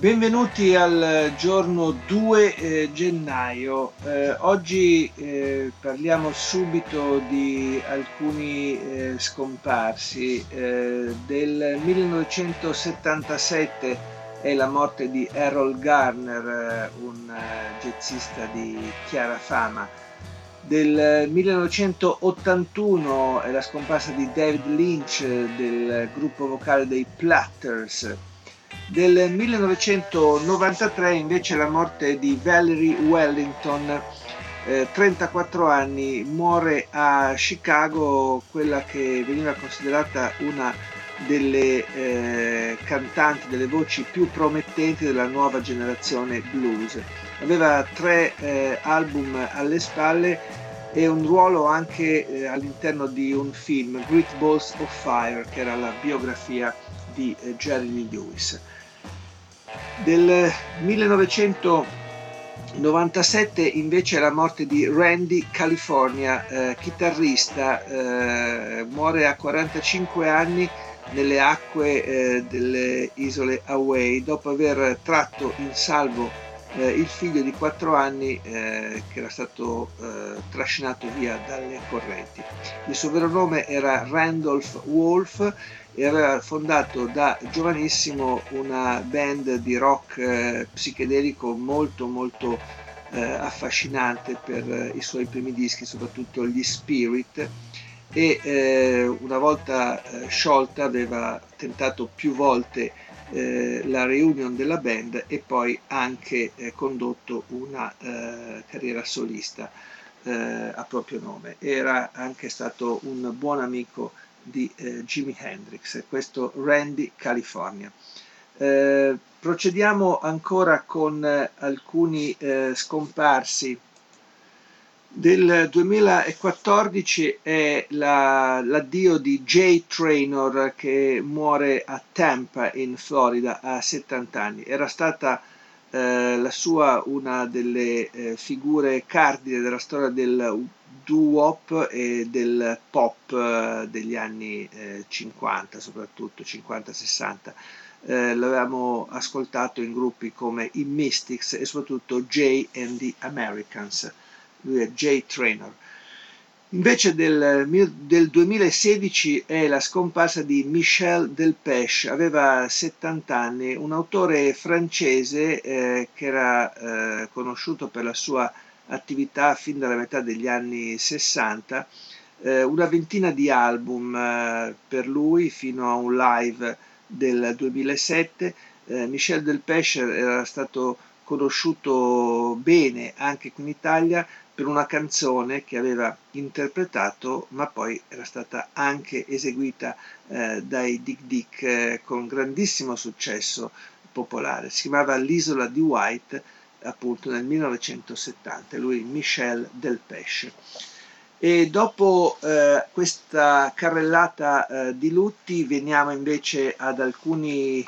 Benvenuti al giorno 2 eh, gennaio. Eh, oggi eh, parliamo subito di alcuni eh, scomparsi. Eh, del 1977 è la morte di Errol Garner, un jazzista di chiara fama. Del 1981 è la scomparsa di David Lynch del gruppo vocale dei Platters del 1993 invece la morte di Valerie Wellington, eh, 34 anni, muore a Chicago, quella che veniva considerata una delle eh, cantanti, delle voci più promettenti della nuova generazione blues. Aveva tre eh, album alle spalle e un ruolo anche eh, all'interno di un film, Great Balls of Fire, che era la biografia di eh, Jerry Lewis. Del 1997 invece la morte di Randy California, eh, chitarrista, eh, muore a 45 anni nelle acque eh, delle isole Hawaii dopo aver tratto in salvo eh, il figlio di 4 anni eh, che era stato trascinato via dalle correnti. Il suo vero nome era Randolph Wolf e aveva fondato da giovanissimo una band di rock eh, psichedelico molto molto eh, affascinante per eh, i suoi primi dischi, soprattutto gli Spirit e eh, una volta eh, sciolta aveva tentato più volte eh, la reunion della band e poi anche condotto una carriera solista a proprio nome. Era anche stato un buon amico di eh, Jimi Hendrix, questo Randy California. Eh, procediamo ancora con eh, alcuni eh, scomparsi. Del 2014 è la, l'addio di Jay Traynor che muore a Tampa in Florida a 70 anni. Era stata eh, la sua una delle eh, figure cardine della storia del doo-wop e del pop eh, degli anni eh, 50, soprattutto 50-60. Eh, l'avevamo ascoltato in gruppi come i Mystics e soprattutto Jay and the Americans. Lui è Jay Trainer. Invece del, del, 2016 è la scomparsa di Michel Delpech, aveva 70 anni, un autore francese eh, che era eh, conosciuto per la sua attività fin dalla metà degli anni 60, eh, una ventina di album eh, per lui fino a un live del 2007. Eh, Michel Delpech era stato conosciuto bene anche qui in Italia per una canzone che aveva interpretato ma poi era stata anche eseguita eh, dai Dick Dick eh, con grandissimo successo popolare. Si chiamava L'isola di White appunto nel 1970, lui Michel Delpech. E dopo eh, questa carrellata eh, di lutti veniamo invece ad alcuni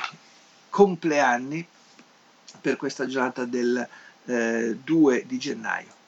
compleanni per questa giornata del eh, 2 di gennaio.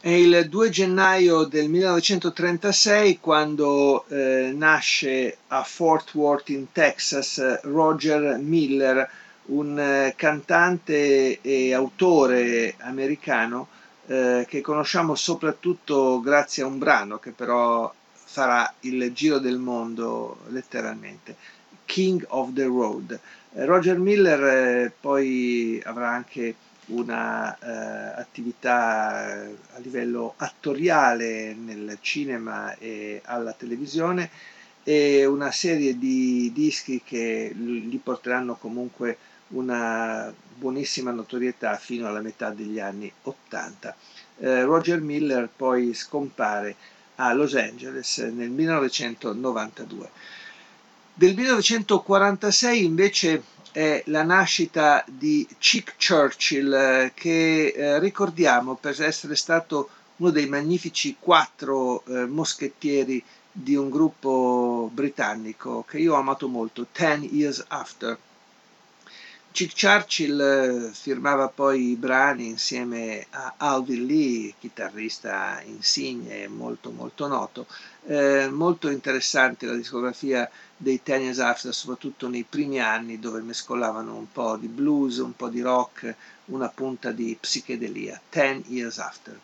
È il 2 gennaio del 1936 quando eh, nasce a Fort Worth in Texas Roger Miller, un eh, cantante e autore americano eh, che conosciamo soprattutto grazie a un brano che però farà il giro del mondo letteralmente, King of the Road. Eh, Roger Miller eh, poi avrà anche un'attività eh, a livello attoriale nel cinema e alla televisione e una serie di dischi che gli porteranno comunque una buonissima notorietà fino alla metà degli anni 80. Eh, Roger Miller poi scompare a Los Angeles nel 1992. Del 1946 invece è la nascita di Chick Churchill eh, che eh, ricordiamo per essere stato uno dei magnifici quattro eh, moschettieri di un gruppo britannico che io ho amato molto, Ten Years After. Chick Churchill eh, firmava poi i brani insieme a Alvin Lee, chitarrista insigne molto molto noto. Eh, molto interessante la discografia dei Ten Years After, soprattutto nei primi anni dove mescolavano un po' di blues, un po' di rock, una punta di psichedelia. Ten Years After.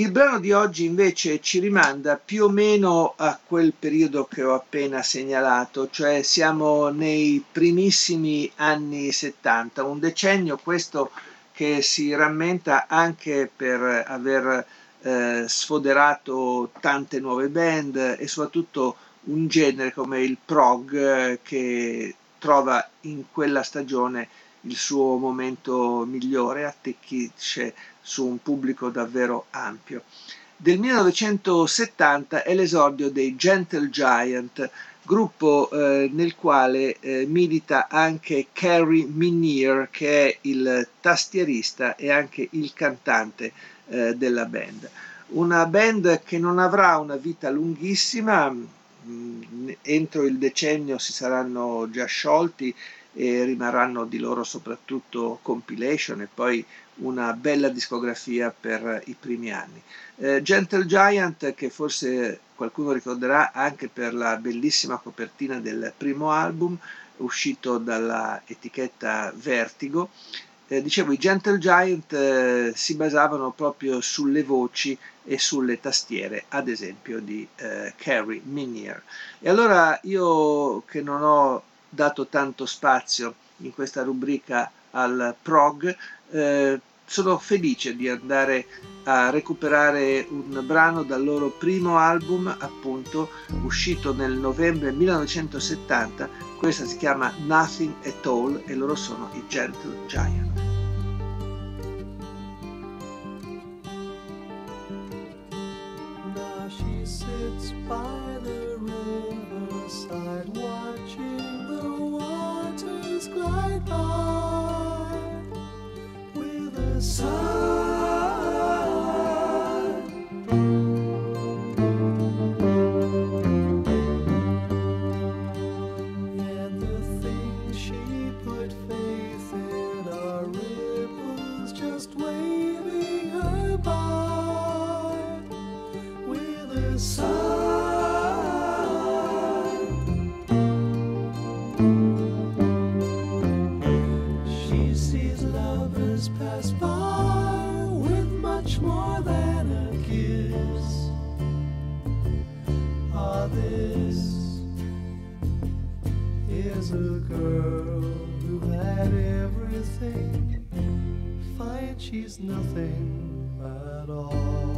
Il brano di oggi invece ci rimanda più o meno a quel periodo che ho appena segnalato, cioè siamo nei primissimi anni 70, un decennio questo che si rammenta anche per aver eh, sfoderato tante nuove band e soprattutto un genere come il prog eh, che trova in quella stagione il suo momento migliore, attecchisce su un pubblico davvero ampio. Del 1970 è l'esordio dei Gentle Giant, gruppo eh, nel quale eh, milita anche Carrie Minier, che è il tastierista e anche il cantante eh, della band. Una band che non avrà una vita lunghissima, mm, entro il decennio si saranno già sciolti e rimarranno di loro soprattutto compilation e poi una bella discografia per i primi anni. Eh, Gentle Giant, che forse qualcuno ricorderà anche per la bellissima copertina del primo album uscito dalla etichetta Vertigo, eh, dicevo i Gentle Giant eh, si basavano proprio sulle voci e sulle tastiere, ad esempio di eh, Carrie Minier. E allora io che non ho dato tanto spazio in questa rubrica al prog, eh, sono felice di andare a recuperare un brano dal loro primo album, appunto, uscito nel novembre 1970. Questa si chiama Nothing at All e loro sono i Gentle Giant. More than a kiss. Ah, this is a girl who had everything. Find she's nothing at all.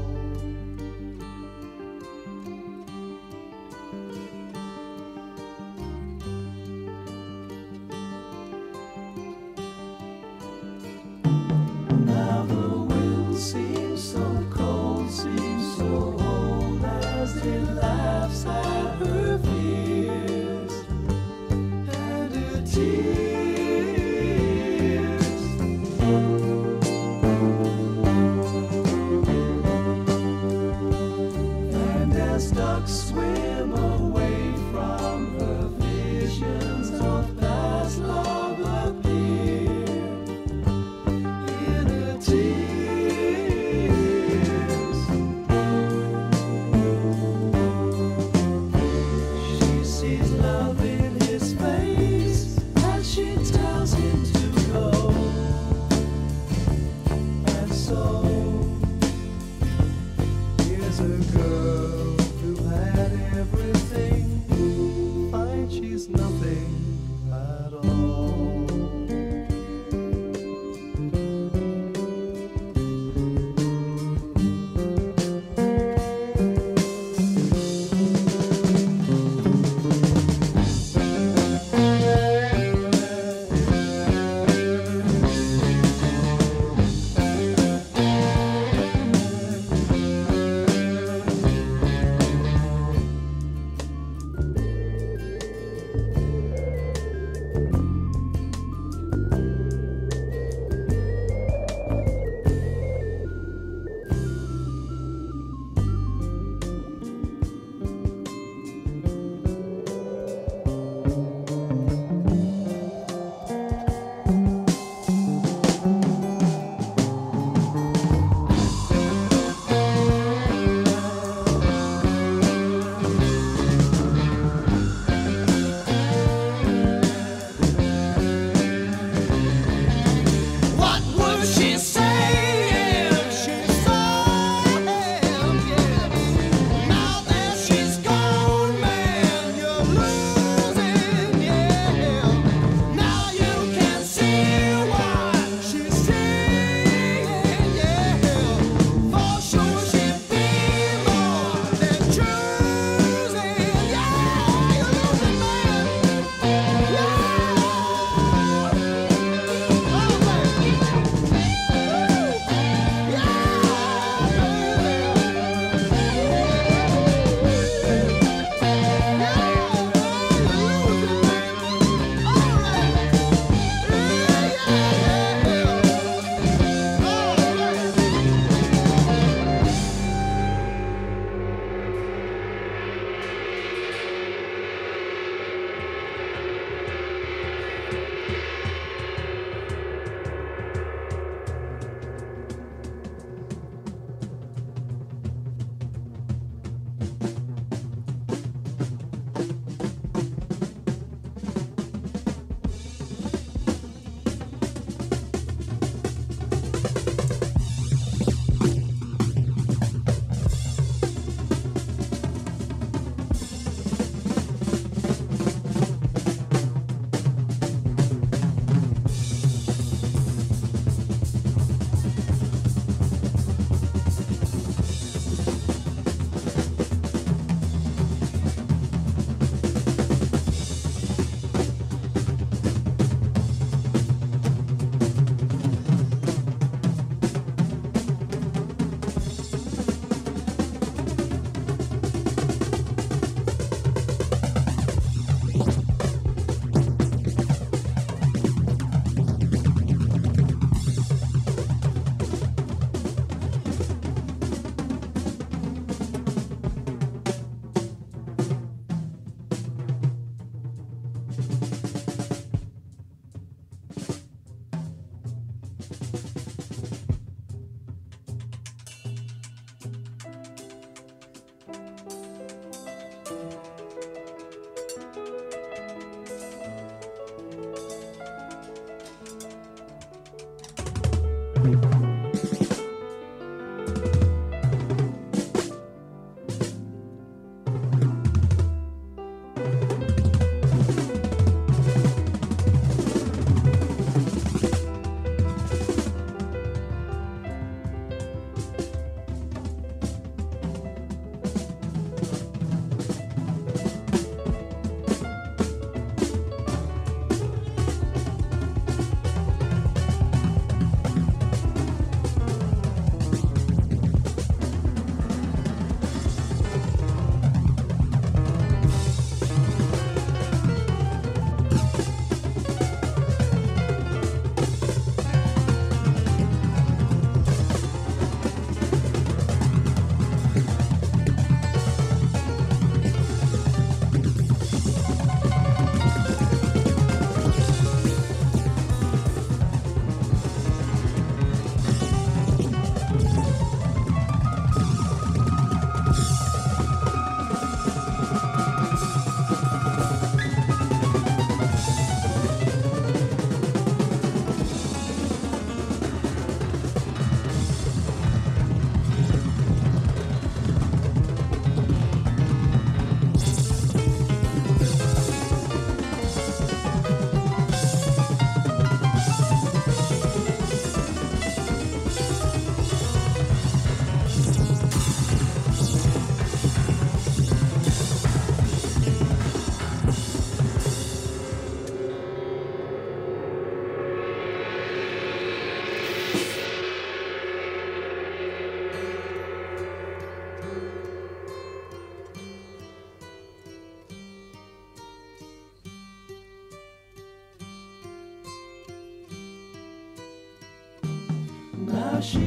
cozy.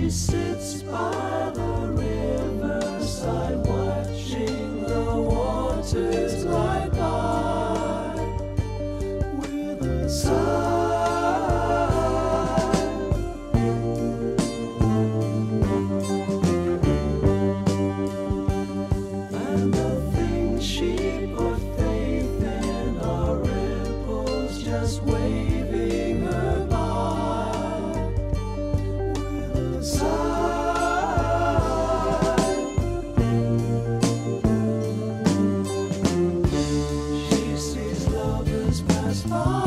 you Oh.